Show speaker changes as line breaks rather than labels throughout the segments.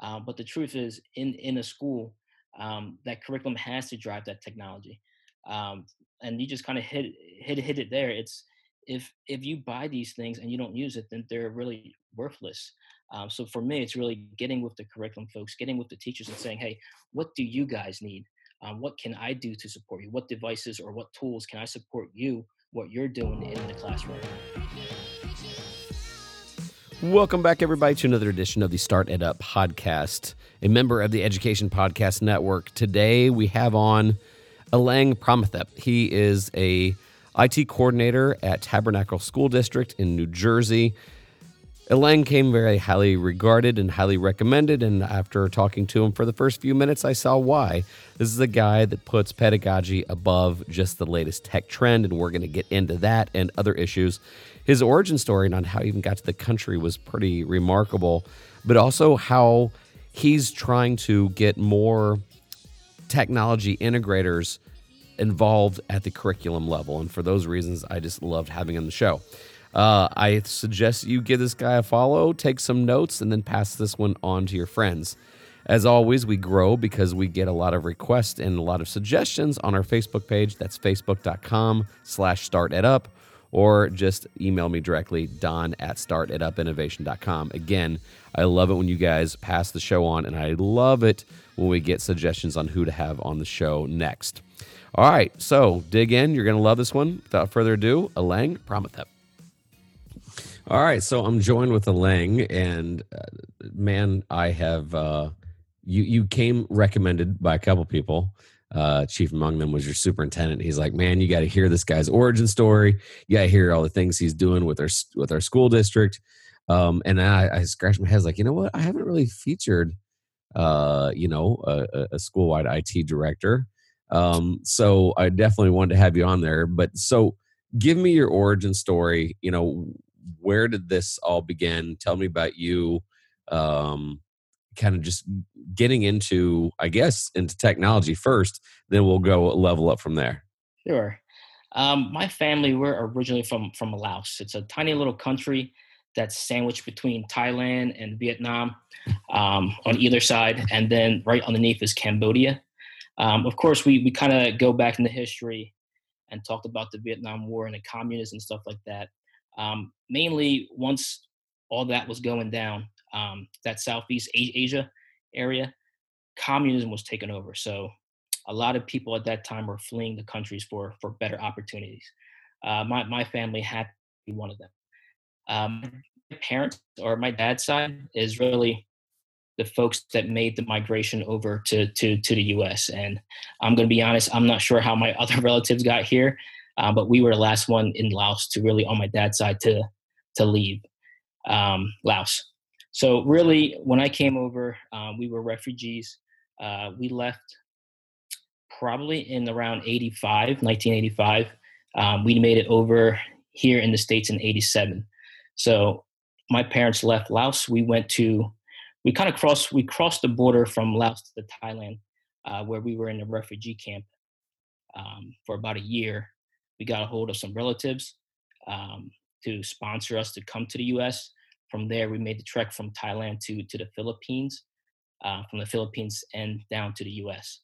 Uh, but the truth is, in in a school, um, that curriculum has to drive that technology. Um, and you just kind of hit hit hit it there. It's if if you buy these things and you don't use it, then they're really worthless. Um, so for me, it's really getting with the curriculum folks, getting with the teachers, and saying, "Hey, what do you guys need? Um, what can I do to support you? What devices or what tools can I support you? What you're doing in the classroom?"
Welcome back, everybody, to another edition of the Start It Up podcast, a member of the Education Podcast Network. Today we have on Alang Pramathep. He is a IT coordinator at Tabernacle School District in New Jersey. Alang came very highly regarded and highly recommended, and after talking to him for the first few minutes, I saw why. This is a guy that puts pedagogy above just the latest tech trend, and we're going to get into that and other issues his origin story and on how he even got to the country was pretty remarkable, but also how he's trying to get more technology integrators involved at the curriculum level. And for those reasons, I just loved having him on the show. Uh, I suggest you give this guy a follow, take some notes, and then pass this one on to your friends. As always, we grow because we get a lot of requests and a lot of suggestions on our Facebook page. That's facebook.com slash start up or just email me directly, don at startitupinnovation.com. Again, I love it when you guys pass the show on, and I love it when we get suggestions on who to have on the show next. All right, so dig in. You're going to love this one. Without further ado, Alang Pramathep. All right, so I'm joined with Alang, and uh, man, I have uh, you. You came recommended by a couple people, uh, chief among them was your superintendent. He's like, man, you got to hear this guy's origin story. You got to hear all the things he's doing with our with our school district. Um, and I, I scratched my head, like, you know what? I haven't really featured, uh, you know, a, a school wide IT director. Um, so I definitely wanted to have you on there. But so, give me your origin story. You know, where did this all begin? Tell me about you. Um, kind of just getting into, I guess, into technology first, then we'll go level up from there.
Sure. Um, my family, we're originally from from Laos. It's a tiny little country that's sandwiched between Thailand and Vietnam um, on either side, and then right underneath is Cambodia. Um, of course, we we kind of go back in the history and talked about the Vietnam War and the communists and stuff like that. Um, mainly, once all that was going down, um, that Southeast Asia area, communism was taken over. So a lot of people at that time were fleeing the countries for for better opportunities. Uh, my my family had to be one of them. Um, my parents or my dad's side is really the folks that made the migration over to to to the U.S. And I'm going to be honest, I'm not sure how my other relatives got here, uh, but we were the last one in Laos to really, on my dad's side, to to leave um, Laos. So really, when I came over, um, we were refugees. Uh, we left probably in around 85, 1985. Um, we made it over here in the States in 87. So my parents left Laos. We went to, we kind of crossed, we crossed the border from Laos to Thailand, uh, where we were in a refugee camp um, for about a year. We got a hold of some relatives um, to sponsor us to come to the US. From there, we made the trek from Thailand to to the Philippines, uh, from the Philippines and down to the U.S.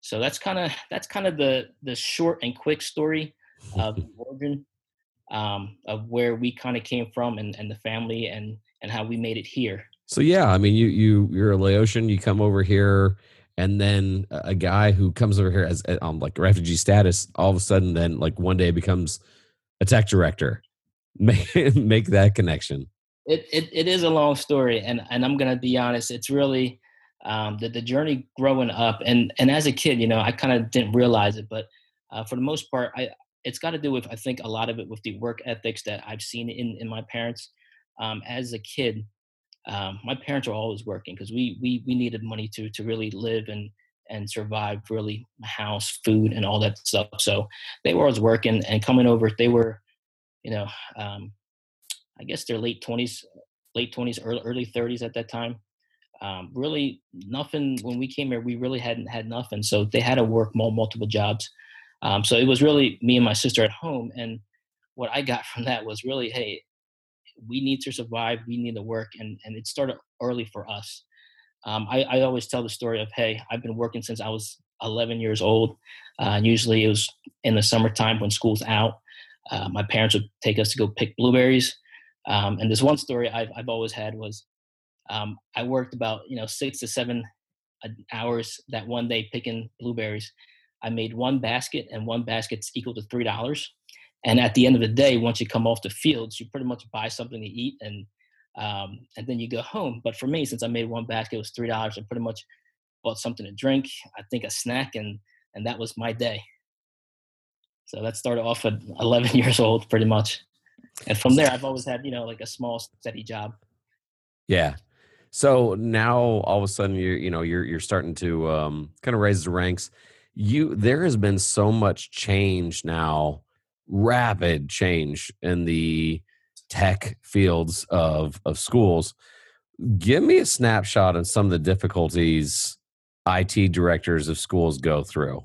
So that's kind of that's kind of the the short and quick story of origin um, of where we kind of came from and, and the family and and how we made it here.
So yeah, I mean, you you you're a Laotian. You come over here, and then a guy who comes over here as um like refugee status, all of a sudden, then like one day becomes a tech director. Make make that connection
it, it, it is a long story and, and i'm gonna be honest it's really um, the, the journey growing up and and as a kid you know i kind of didn't realize it but uh, for the most part i it's got to do with i think a lot of it with the work ethics that i've seen in in my parents. Um, as a kid um, my parents were always working because we we we needed money to to really live and and survive really house food and all that stuff so they were always working and coming over they were you know um, I guess their late twenties, late twenties, early early thirties at that time. Um, really nothing when we came here. We really hadn't had nothing, so they had to work multiple jobs. Um, so it was really me and my sister at home, and what I got from that was really, hey, we need to survive. We need to work, and and it started early for us. um, I, I, always tell the story of, hey, I've been working since I was 11 years old. Uh, usually it was in the summertime when school's out. Uh, my parents would take us to go pick blueberries. Um, and this one story I've, I've always had was um, I worked about you know six to seven uh, hours that one day picking blueberries. I made one basket, and one basket's equal to three dollars. And at the end of the day, once you come off the fields, you pretty much buy something to eat and um, and then you go home. But for me, since I made one basket, it was three dollars. I pretty much bought something to drink, I think a snack, and and that was my day. So that started off at 11 years old, pretty much. And from there, I've always had you know like a small steady job.
Yeah. So now all of a sudden you're you know you're you're starting to um, kind of raise the ranks. You there has been so much change now, rapid change in the tech fields of of schools. Give me a snapshot on some of the difficulties IT directors of schools go through.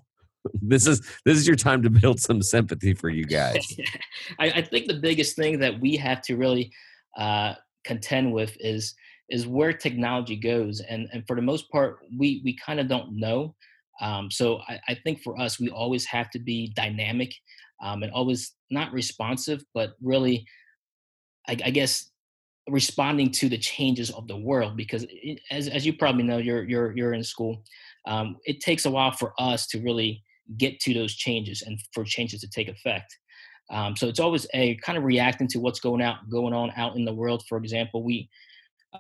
This is this is your time to build some sympathy for you guys.
I, I, think the biggest thing that we have to really uh, contend with is is where technology goes, and and for the most part, we we kind of don't know. Um, so I, I, think for us, we always have to be dynamic um, and always not responsive, but really I, I guess responding to the changes of the world because it, as, as you probably know you're you're you're in school um, it takes a while for us to really get to those changes and for changes to take effect um, so it's always a kind of reacting to what's going out going on out in the world for example we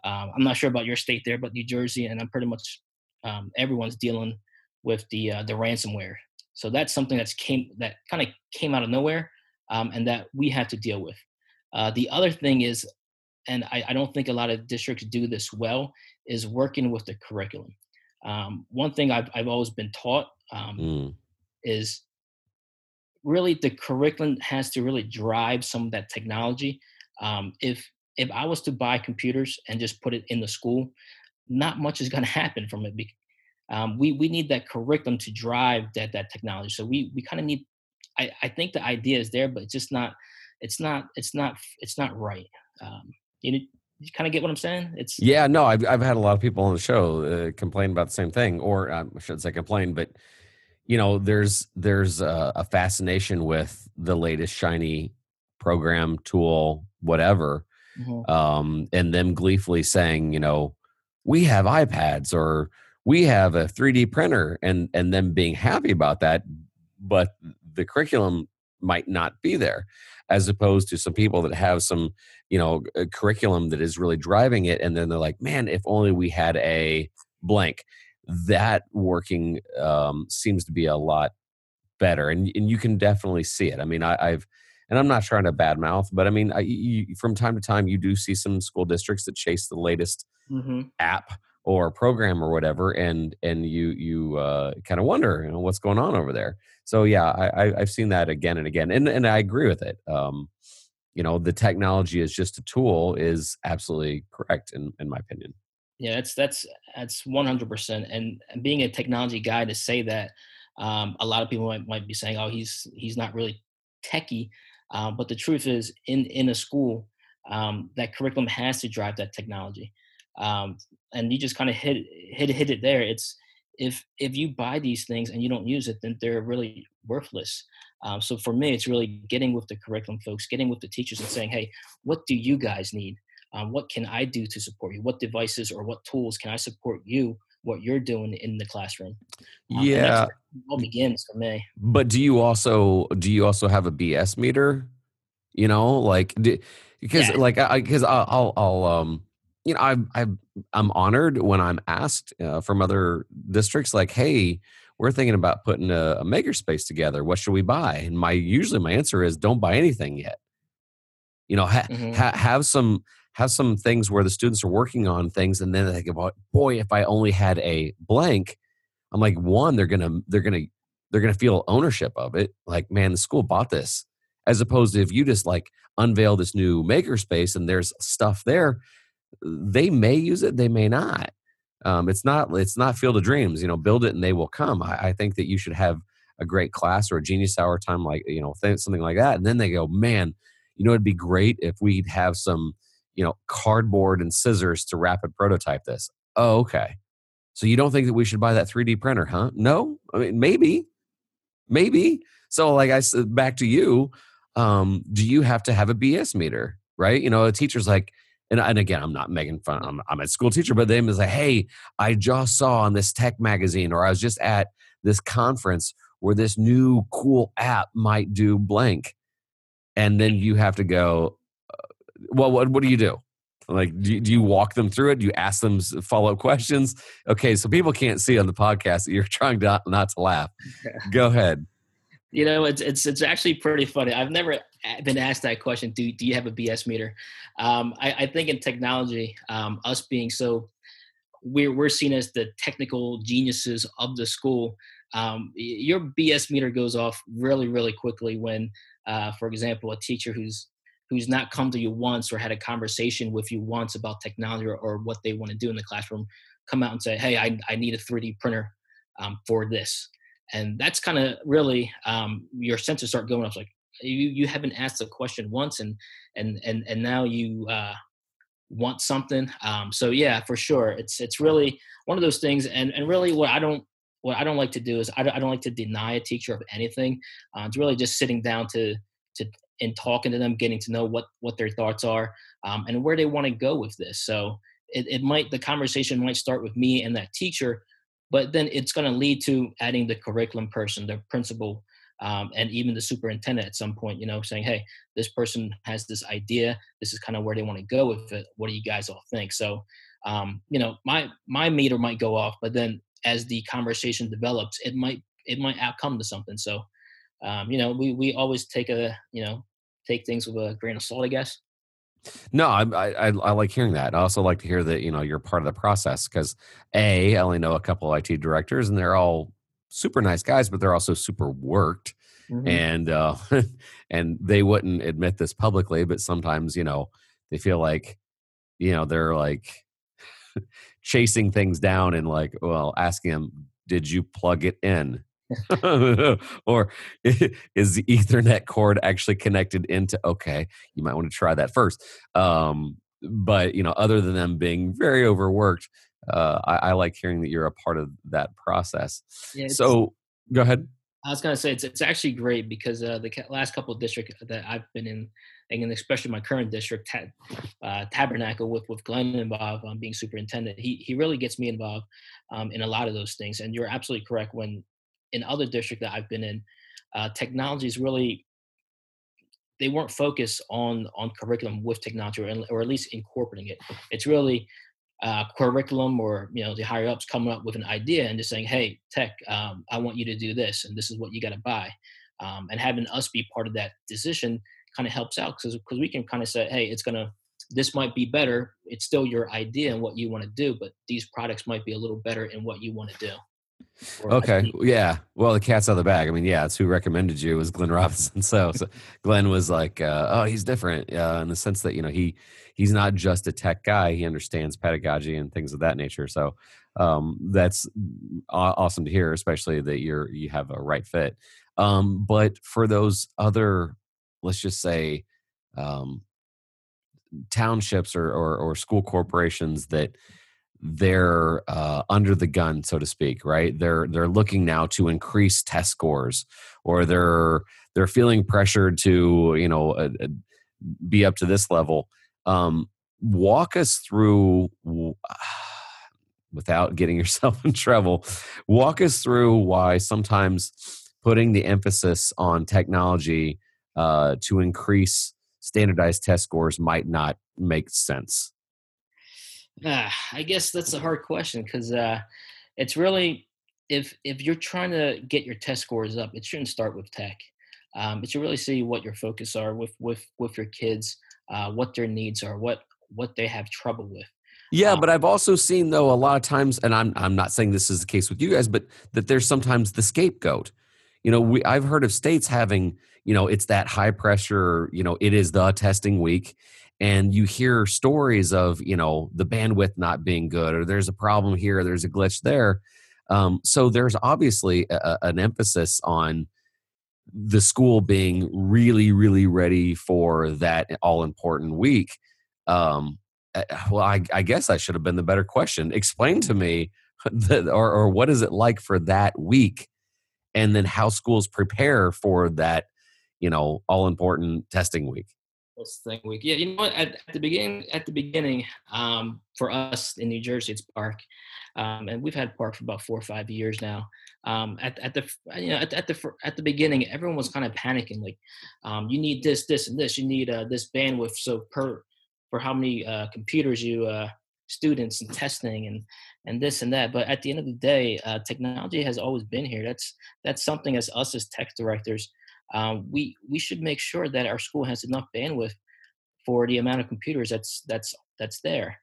um, i'm not sure about your state there but new jersey and i'm pretty much um, everyone's dealing with the uh, the ransomware so that's something that's came that kind of came out of nowhere um, and that we have to deal with uh, the other thing is, and I, I, don't think a lot of districts do this well, is working with the curriculum. Um, one thing I've, I've always been taught mm. Is really the curriculum has to really drive some of that technology. Um, if if I was to buy computers and just put it in the school, not much is going to happen from it. Um, we we need that curriculum to drive that that technology. So we we kind of need. I, I think the idea is there, but it's just not it's not it's not it's not right. Um, you, you kind of get what I'm saying? It's
yeah, no, I've I've had a lot of people on the show uh, complain about the same thing, or um, I shouldn't say complain, but you know, there's there's a, a fascination with the latest shiny program, tool, whatever, mm-hmm. um, and them gleefully saying, you know, we have iPads or we have a 3D printer, and and them being happy about that, but the curriculum might not be there as opposed to some people that have some you know curriculum that is really driving it and then they're like man if only we had a blank that working um, seems to be a lot better and, and you can definitely see it. I mean I, have and i'm not trying to badmouth but i mean I, you, from time to time you do see some school districts that chase the latest mm-hmm. app or program or whatever and and you you uh, kind of wonder you know, what's going on over there. So yeah I, I have seen that again and again and and i agree with it. Um you know the technology is just a tool is absolutely correct in in my opinion
yeah that's that's that's 100% and being a technology guy to say that um, a lot of people might, might be saying oh he's he's not really techie uh, but the truth is in in a school um, that curriculum has to drive that technology um, and you just kind of hit hit hit it there. It's if if you buy these things and you don't use it, then they're really worthless. Um, so for me, it's really getting with the curriculum folks, getting with the teachers, and saying, "Hey, what do you guys need? Um, what can I do to support you? What devices or what tools can I support you? What you're doing in the classroom?"
Um, yeah,
all begins for me.
But do you also do you also have a BS meter? You know, like because yeah. like because I'll I'll um you know, I I I'm honored when I'm asked uh, from other districts, like, "Hey, we're thinking about putting a, a makerspace together. What should we buy?" And my usually my answer is, "Don't buy anything yet." You know, ha, mm-hmm. ha, have some have some things where the students are working on things, and then they think about, "Boy, if I only had a blank." I'm like, one, they're gonna they're gonna they're gonna feel ownership of it. Like, man, the school bought this, as opposed to if you just like unveil this new makerspace and there's stuff there they may use it, they may not. Um, it's not it's not Field of Dreams. You know, build it and they will come. I, I, think that you should have a great class or a genius hour time, like you know th- something like that, and then they go, man, you know, it'd be great if we'd have some you know cardboard and scissors to rapid prototype this. Oh, okay. So you don't think that we should buy that 3D printer, huh? No, I mean maybe, maybe. So like I said, back to you. Um, do you have to have a BS meter? Right? You know, a teacher's like, and, and again, I'm not making fun. I'm, I'm a school teacher, but them is like, hey, I just saw on this tech magazine, or I was just at this conference where this new cool app might do blank, and then you have to go. Uh, well, what what do you do? Like, do you, do you walk them through it? Do you ask them follow up questions? Okay, so people can't see on the podcast that you're trying to, not to laugh. Go ahead.
You know, it's it's it's actually pretty funny. I've never been asked that question. Do do you have a BS meter? Um, I, I, think in technology, um, us being so we're we're seen as the technical geniuses of the school. Um, your BS meter goes off really really quickly when, uh, for example, a teacher who's who's not come to you once or had a conversation with you once about technology or, or what they want to do in the classroom come out and say, "Hey, I I need a 3D printer um, for this." and that's kind of really um, your sensors start going up. Like you you haven't asked a question once, and and and and now you uh, want something. Um, so yeah, for sure, it's it's really one of those things. And and really, what I don't what I don't like to do is I don't, I don't like to deny a teacher of anything. Uh, it's really just sitting down to to and talking to them, getting to know what what their thoughts are um, and where they want to go with this. So it, it might the conversation might start with me and that teacher but then it's going to lead to adding the curriculum person the principal um, and even the superintendent at some point you know saying hey this person has this idea this is kind of where they want to go with it what do you guys all think so um, you know my my meter might go off but then as the conversation develops it might it might outcome to something so um, you know we we always take a you know take things with a grain of salt i guess
no, I, I I like hearing that. I also like to hear that you know you're part of the process because a I only know a couple IT directors and they're all super nice guys, but they're also super worked, mm-hmm. and uh, and they wouldn't admit this publicly, but sometimes you know they feel like you know they're like chasing things down and like well asking them, did you plug it in? or is the ethernet cord actually connected into okay you might want to try that first. Um, but you know other than them being very overworked uh, I, I, like hearing that you're a part of that process. Yeah, so go ahead.
I was going to say it's, it's actually great because uh, the last couple of districts that i've been in and especially my current district uh, tabernacle with with glenn involved um, being superintendent he, he really gets me involved um, in a lot of those things and you're absolutely correct when in other districts that I've been in, uh, technology is really they weren't focused on on curriculum with technology or, or at least incorporating it. It's really uh, curriculum or you know the higher ups coming up with an idea and just saying, "Hey, tech, um, I want you to do this, and this is what you got to buy," um, and having us be part of that decision kind of helps out because because we can kind of say, "Hey, it's gonna." This might be better. It's still your idea and what you want to do, but these products might be a little better in what you want to do.
Okay. Yeah. Well, the cat's out of the bag. I mean, yeah, it's who recommended you was Glenn Robinson. So, so Glenn was like, uh, oh, he's different uh, in the sense that you know he he's not just a tech guy. He understands pedagogy and things of that nature. So um, that's awesome to hear, especially that you're you have a right fit. Um, but for those other, let's just say, um, townships or, or, or school corporations that they're uh, under the gun, so to speak, right? They're they're looking now to increase test scores, or they're they're feeling pressured to you know uh, uh, be up to this level. Um, walk us through, without getting yourself in trouble, walk us through why sometimes putting the emphasis on technology uh, to increase standardized test scores might not make sense.
Uh, I guess that's a hard question because uh, it's really if if you're trying to get your test scores up, it shouldn't start with tech. Um, it should really see what your focus are with with with your kids, uh, what their needs are, what what they have trouble with.
Yeah, um, but I've also seen though a lot of times, and I'm I'm not saying this is the case with you guys, but that there's sometimes the scapegoat. You know, we I've heard of states having you know it's that high pressure. You know, it is the testing week, and you hear stories of you know the bandwidth not being good or there's a problem here there's a glitch there um, so there's obviously a, an emphasis on the school being really really ready for that all important week um, eh, well I, I guess i should have been the better question explain to me the, or, or what is it like for that week and then how schools prepare for that you know all important testing week.
Testing week yeah you know what at, at the beginning at the beginning um, for us in new jersey it's PARCC um, and we've had PARCC for about four or five years now. Um, at, at the you know at, at, the at the beginning everyone was kind of panicking like um, you need this this and this you need uh, this bandwidth so per for how many uh, computers you uh, students and testing and and this and that. But at the end of the day uh, technology has always been here. That's that's something as us as tech directors um, we we should make sure that our school has enough bandwidth for the amount of computers that's that's that's there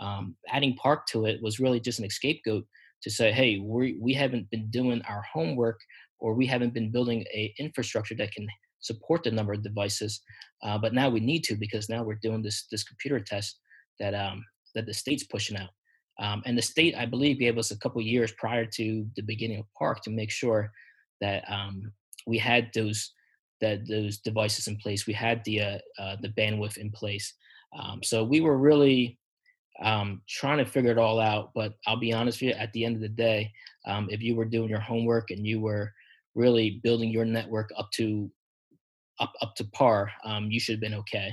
um, adding PARCC to it was really just an scapegoat to say hey we we haven't been doing our homework or we haven't been building a infrastructure that can support the number of devices uh, but now we need to because now we're doing this this computer test that um, that the state's pushing out. Um, and the state, I believe, gave us a couple years prior to the beginning of PARCC to make sure that um, we had those that those devices in place. We had the uh, uh, the bandwidth in place. Um, so we were really um, trying to figure it all out. But I'll be honest with you, at the end of the day, um, if you were doing your homework and you were really building your network up to up up to par, um, you should have been okay.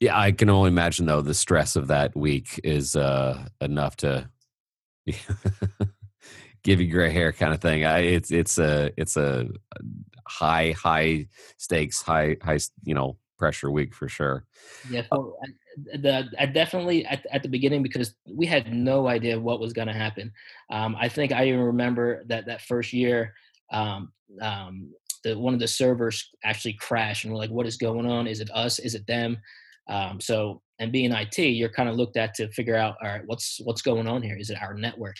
Yeah, I can only imagine though the stress of that week is uh, enough to give you gray hair kind of thing. I, it's it's a it's a high high stakes high high you know pressure week for sure.
Yeah, so the I definitely at at the beginning because we had no idea what was going to happen. Um, I think I even remember that that first year. Um, um, the, one of the servers actually crashed and we're like what is going on is it us is it them um, so, and being IT, you're kind of looked at to figure out, all right, what's what's going on here? Is it our network?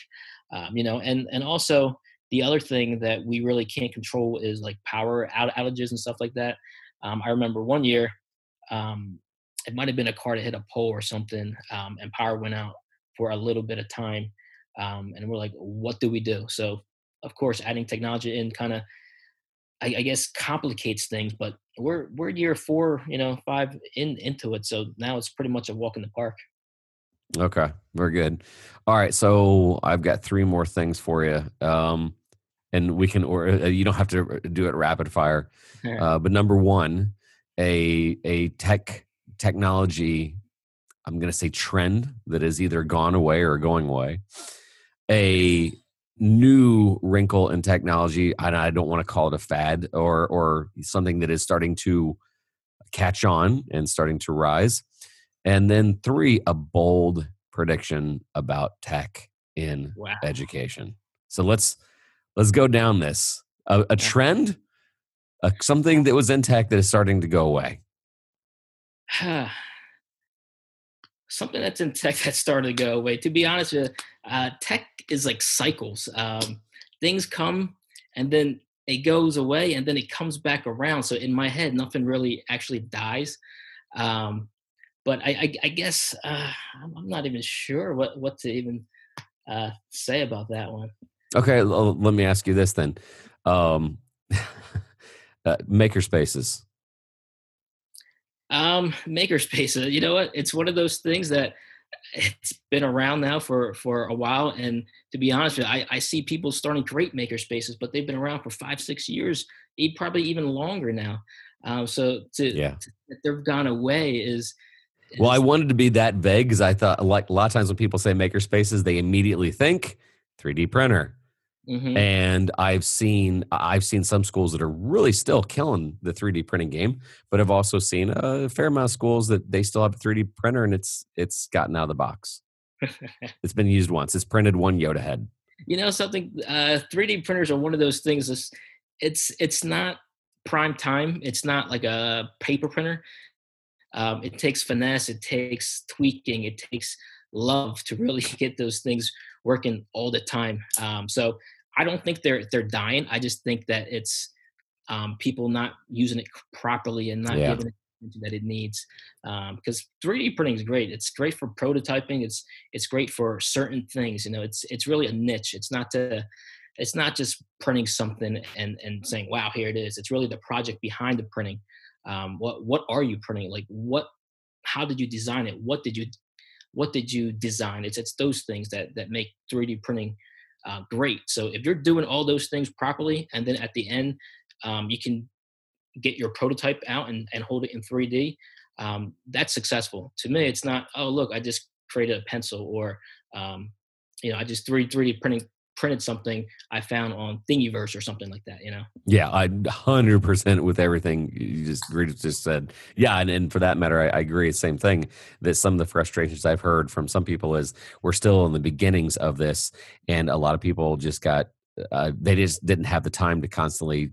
Um, you know, and and also the other thing that we really can't control is like power out- outages and stuff like that. Um, I remember one year, um, it might have been a car that hit a pole or something, um, and power went out for a little bit of time, um, and we're like, what do we do? So, of course, adding technology in kind of I, I, guess complicates things, but we're we're year four, you know, five in into it. So now it's pretty much a walk in the park.
Okay, very good. All right, so I've got three more things for you, um, and we can or uh, you don't have to do it rapid fire. Uh, but number one, a a tech technology, I'm going to say trend that is either gone away or going away. A new wrinkle in technology and i don't want to call it a fad or or something that is starting to catch on and starting to rise and then three a bold prediction about tech in wow. education so let's let's go down this a, a trend a, something that was in tech that is starting to go away
something that's in tech that's starting to go away to be honest with you uh, tech is like cycles. Um, things come and then it goes away and then it comes back around. So in my head, nothing really actually dies. Um, but I, I, I guess uh, I'm not even sure what, what to even uh, say about that one.
Okay, let me ask you this then. Um, uh, maker spaces.
Um, maker spaces. You know what? It's one of those things that it's been around now for for a while and to be honest with you I, I see people starting great maker spaces but they've been around for five six years probably even longer now um, so to, yeah. to they've gone away is
well i wanted to be that vague because i thought like a lot of times when people say maker spaces they immediately think 3d printer Mm-hmm. And I've seen I've seen some schools that are really still killing the 3D printing game, but I've also seen a fair amount of schools that they still have a 3D printer and it's it's gotten out of the box. it's been used once. It's printed one Yoda head.
You know something? Uh, 3D printers are one of those things. It's it's it's not prime time. It's not like a paper printer. Um, it takes finesse. It takes tweaking. It takes love to really get those things working all the time. Um, so I don't think they're they're dying. I just think that it's um, people not using it properly and not yeah. giving it that it needs. Because um, 3D printing is great. It's great for prototyping. It's it's great for certain things. You know, it's it's really a niche. It's not to it's not just printing something and and saying wow here it is. It's really the project behind the printing. Um, what what are you printing? Like what? How did you design it? What did you what did you design? It's it's those things that that make 3D printing uh, great. So if you're doing all those things properly, and then at the end um, you can get your prototype out and, and hold it in 3D, um, that's successful. To me, it's not, oh, look, I just created a pencil or, um, you know, I just 3D, 3D printing printed something I found on Thingiverse or something like that, you know?
Yeah, I 100% with everything you just, just said. Yeah, and, and for that matter, I, I agree. Same thing that some of the frustrations I've heard from some people is we're still in the beginnings of this, and a lot of people just got, uh, they just didn't have the time to constantly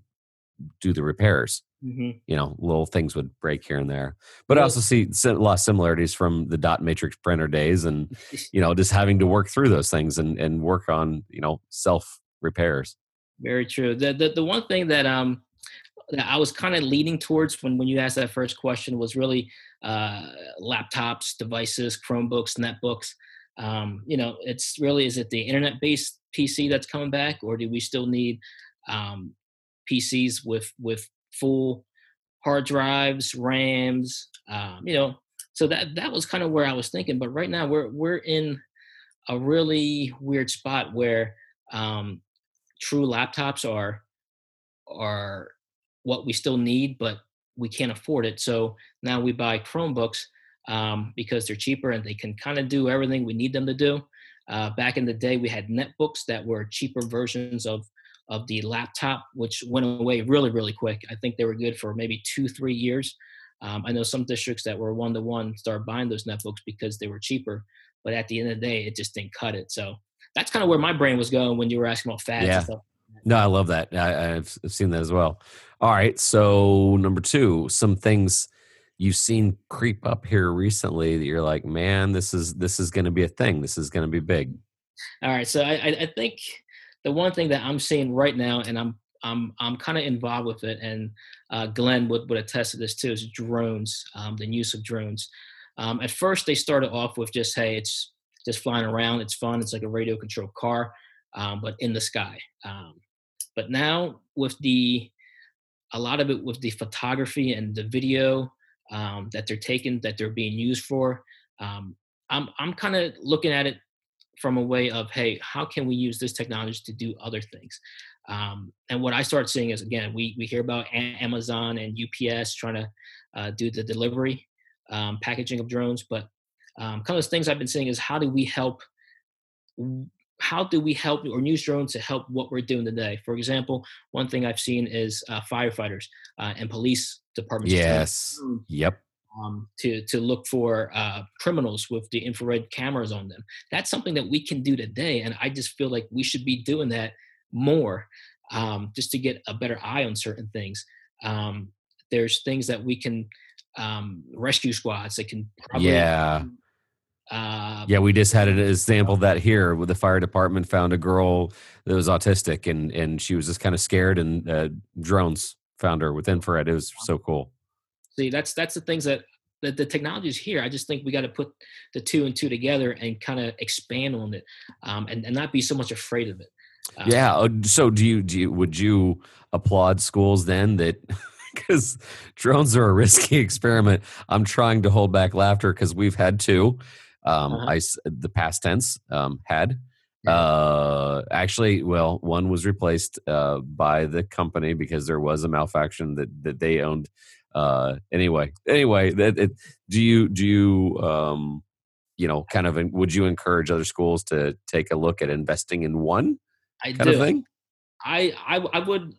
do the repairs. Mm-hmm. You know, little things would break here and there. But well, I also see a lot of similarities from the dot matrix printer days, and you know, just having to work through those things and and work on you know self repairs.
Very true. The, the the one thing that um that I was kind of leaning towards when when you asked that first question was really uh, laptops, devices, Chromebooks, netbooks. Um, you know, it's really is it the internet based PC that's coming back, or do we still need um, PCs with with full hard drives, RAMs, um, you know. So that that was kind of where I was thinking. But right now we're we're in a really weird spot where um, true laptops are are what we still need, but we can't afford it. So now we buy Chromebooks um, because they're cheaper and they can kind of do everything we need them to do. Uh, back in the day, we had netbooks that were cheaper versions of of the laptop, which went away really, really quick. I think they were good for maybe two, three years. Um, I know some districts that were one to one started buying those netbooks because they were cheaper, but at the end of the day, it just didn't cut it. So that's kind of where my brain was going when you were asking about fads. Yeah.
No, I love that. I, have seen that as well. All right, so number two, some things you've seen creep up here recently that you're like, man, this is this is going to be a thing. This is going to be big.
All right, so I, I think the one thing that I'm seeing right now, and I'm I'm I'm kind of involved with it, and uh, Glenn would would attest to this too, is drones, um, the use of drones. Um, at first, they started off with just hey, it's just flying around, it's fun, it's like a radio controlled car, um, but in the sky. Um, but now with the a lot of it with the photography and the video um, that they're taking, that they're being used for, um, I'm I'm kind of looking at it from a way of hey how can we use this technology to do other things? Um, and what i start seeing is again we, we hear about amazon and ups trying to uh, do the delivery um, packaging of drones but um, kind of things i've been seeing is how do we help how do we help or use drones to help what we're doing today? For example one thing i've seen is uh, firefighters uh, and police departments
yes. yep
um, to to look for uh, criminals with the infrared cameras on them. That's something that we can do today, and I just feel like we should be doing that more, um, just to get a better eye on certain things. Um, there's things that we can um, rescue squads that can
probably yeah. Uh, yeah, we just had an example of that here where the fire department found a girl that was autistic and and she was just kind of scared and uh, drones found her with infrared. It was so cool.
See, that's that's the things that the, the technology is here. I just think we got to put the two and two together and kind of expand on it, um, and and not be so much afraid of it.
Um, yeah. Uh, so do you do you would you applaud schools then that? Because drones are a risky experiment. I'm trying to hold back laughter because we've had two. Um, uh-huh. I the past tense um, had uh, actually, well, one was replaced uh, by the company because there was a malfunction that that they owned uh, anyway, anyway, that it, do you do you um, you know kind of would you encourage other schools to take a look at investing in one
I
kind
do.
of thing?
I, I I would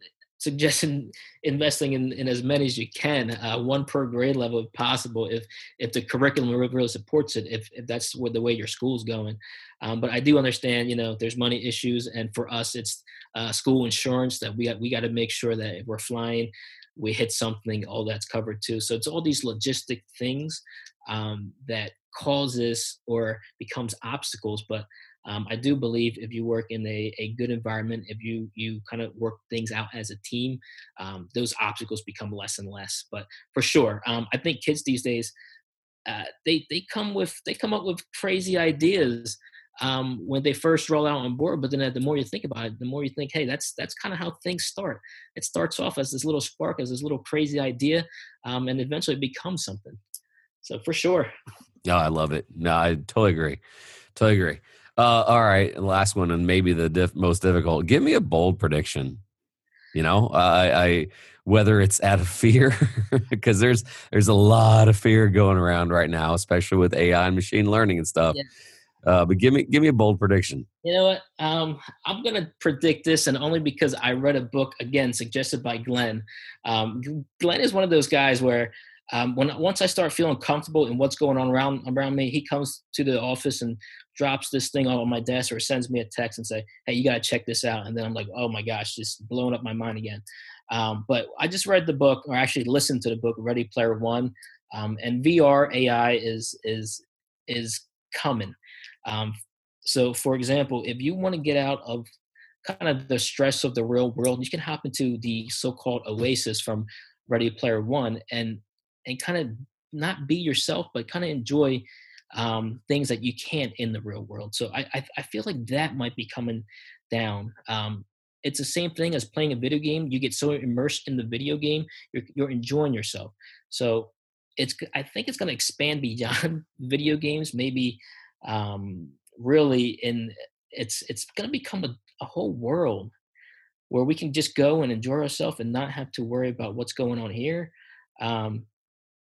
suggest in investing in, in as many as you can, uh, one per grade level if possible, if if the curriculum really supports it, if, if that's what the way your school's going. Um, but I do understand, you know, there's money issues, and for us, it's uh, school insurance that we got we got to make sure that if we're flying, we hit something, all that's covered too. So it's all these logistic things um, that causes or becomes obstacles. But um, I do believe if you work in a, a good environment, if you you kind of work things out as a team, um, those obstacles become less and less. But for sure, um, I think kids these days. Uh, they they come with they come up with crazy ideas um, when they first roll out on board. But then the more you think about it, the more you think, hey, that's that's kind of how things start. It starts off as this little spark, as this little crazy idea, um, and eventually it becomes something. So for sure.
No, I love it. No, I totally agree. Totally agree. Uh, all right, last one, and maybe the diff- most difficult. Give me a bold prediction. You know, I, I whether it's out of fear, because there's there's a lot of fear going around right now, especially with AI and machine learning and stuff. Yeah. Uh, but give me give me a bold prediction.
You know what? Um, I'm gonna predict this, and only because I read a book again suggested by Glenn. Um, Glenn is one of those guys where um, when once I start feeling comfortable in what's going on around around me, he comes to the office and drops this thing on my desk or sends me a text and say, "Hey, you got to check this out." And then I'm like, "Oh my gosh, just blowing up my mind again." Um, but I just read the book, or actually listened to the book, Ready Player One, um, and VR AI is is is coming. Um, so, for example, if you want to get out of kind of the stress of the real world, you can hop into the so-called oasis from Ready Player One and and kind of not be yourself, but kind of enjoy um, things that you can't in the real world. So I, I, I feel like that might be coming down. Um, it's the same thing as playing a video game. You get so immersed in the video game, you're, you're enjoying yourself. So it's I think it's going to expand beyond video games. Maybe um, really in it's it's going to become a, a whole world where we can just go and enjoy ourselves and not have to worry about what's going on here. Um,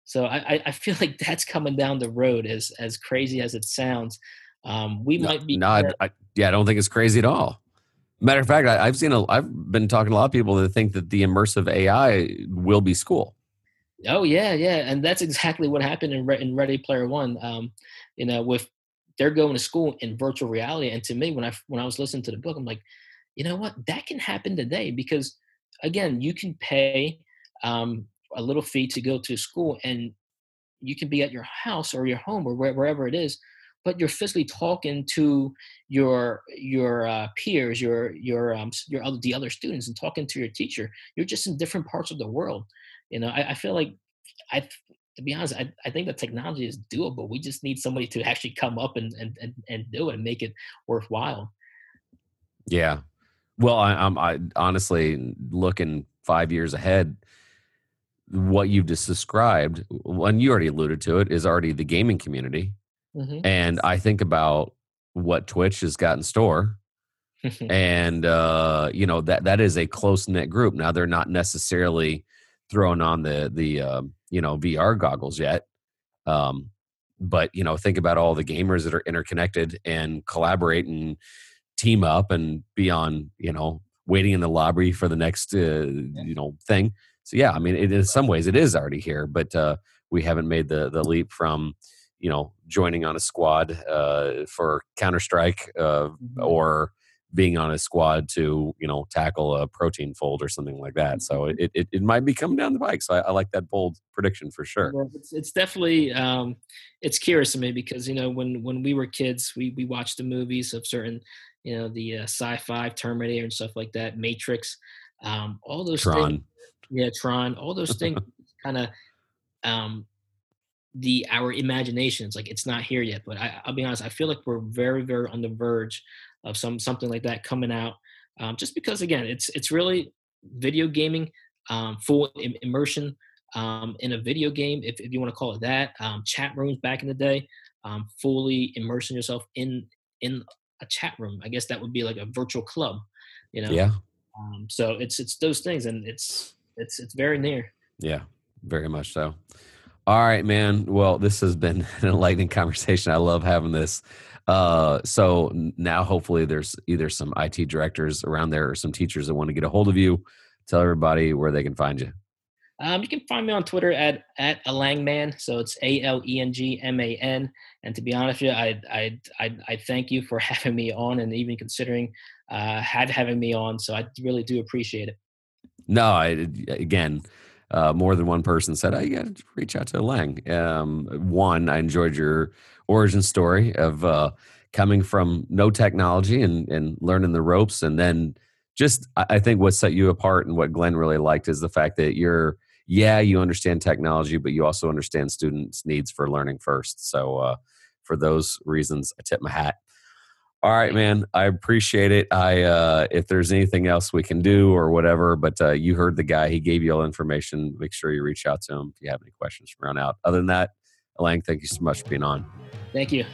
so I, I feel like that's coming down the road as as crazy as it sounds. Um, we
no,
might be.
No, I, I, yeah, I don't think it's crazy at all. Matter of fact, I, have seen a, I've been talking to a lot of people that think that the immersive AI will be school.
Oh yeah, yeah, and that's exactly what happened in Re- in Ready Player One. Um, you know, with they're going to school in virtual reality, and to me, when I when I was listening to the book, I'm like, you know what, that can happen today because again, you can pay um, a little fee to go to school and you can be at your house or your home or wherever it is but you're physically talking to your your uh, peers your your um, your other, the other students and talking to your teacher. You're just in different parts of the world. You know i, I feel like i to be honest I, I think the technology is doable we just need somebody to actually come up and and, and, and do it and make it worthwhile
yeah well I, i'm I honestly looking five years ahead what you've just described, and you already alluded to it, is already the gaming community. Mm-hmm. And I think about what Twitch has got in store. and uh, you know that that is a close knit group. Now they're not necessarily throwing on the the uh, you know VR goggles yet, um, but you know think about all the gamers that are interconnected and collaborate and team up and be on you know waiting in the lobby for the next uh, you know thing so yeah, I mean, it, in some ways, it is already here, but uh, we haven't made the the leap from you know joining on a squad uh, for Counter Strike uh, mm-hmm. or being on a squad to you know tackle a protein fold or something like that. So mm-hmm. it it, it might be coming down the bike. So I, I like that bold prediction for sure.
Well, it's, it's definitely um, it's curious to me because you know when when we were kids, we we watched the movies of certain you know the uh, sci-fi Terminator and stuff like that, Matrix, um, all those
Tron.
things yeah, Tron, all those things kind of um the our imaginations like it's not here yet but I, will be honest i feel like we're very very on the verge of some something like that coming out um, just because again it's it's really video gaming um, full Im- immersion um, in a video game if, if you want to call it that um, chat rooms back in the day um, fully immersing yourself in in a chat room i guess that would be like a virtual club you know
yeah
um, so it's it's those things and it's it's it's very near.
Yeah, very much so. All right, man. Well, this has been an enlightening conversation. I love having this. Uh, so now, hopefully, there's either some IT directors around there or some teachers that want to get a hold of you. Tell everybody where they can find you.
Um, you can find me on Twitter at at Alengman. So it's A L E N G M A N. And to be honest with you, I, I I I thank you for having me on and even considering uh, had having me on. So I really do appreciate it.
No, I, again, uh, more than one person said, "I oh, got to reach out to Lang." Um, one, I enjoyed your origin story of uh, coming from no technology and and learning the ropes, and then just I think what set you apart and what Glenn really liked is the fact that you're yeah you understand technology, but you also understand students' needs for learning first. So uh, for those reasons, I tip my hat. All right, man. I appreciate it. I uh, if there's anything else we can do or whatever, but uh, you heard the guy. He gave you all information. Make sure you reach out to him if you have any questions from around out. Other than that, Alang, thank you so much for being on.
Thank you.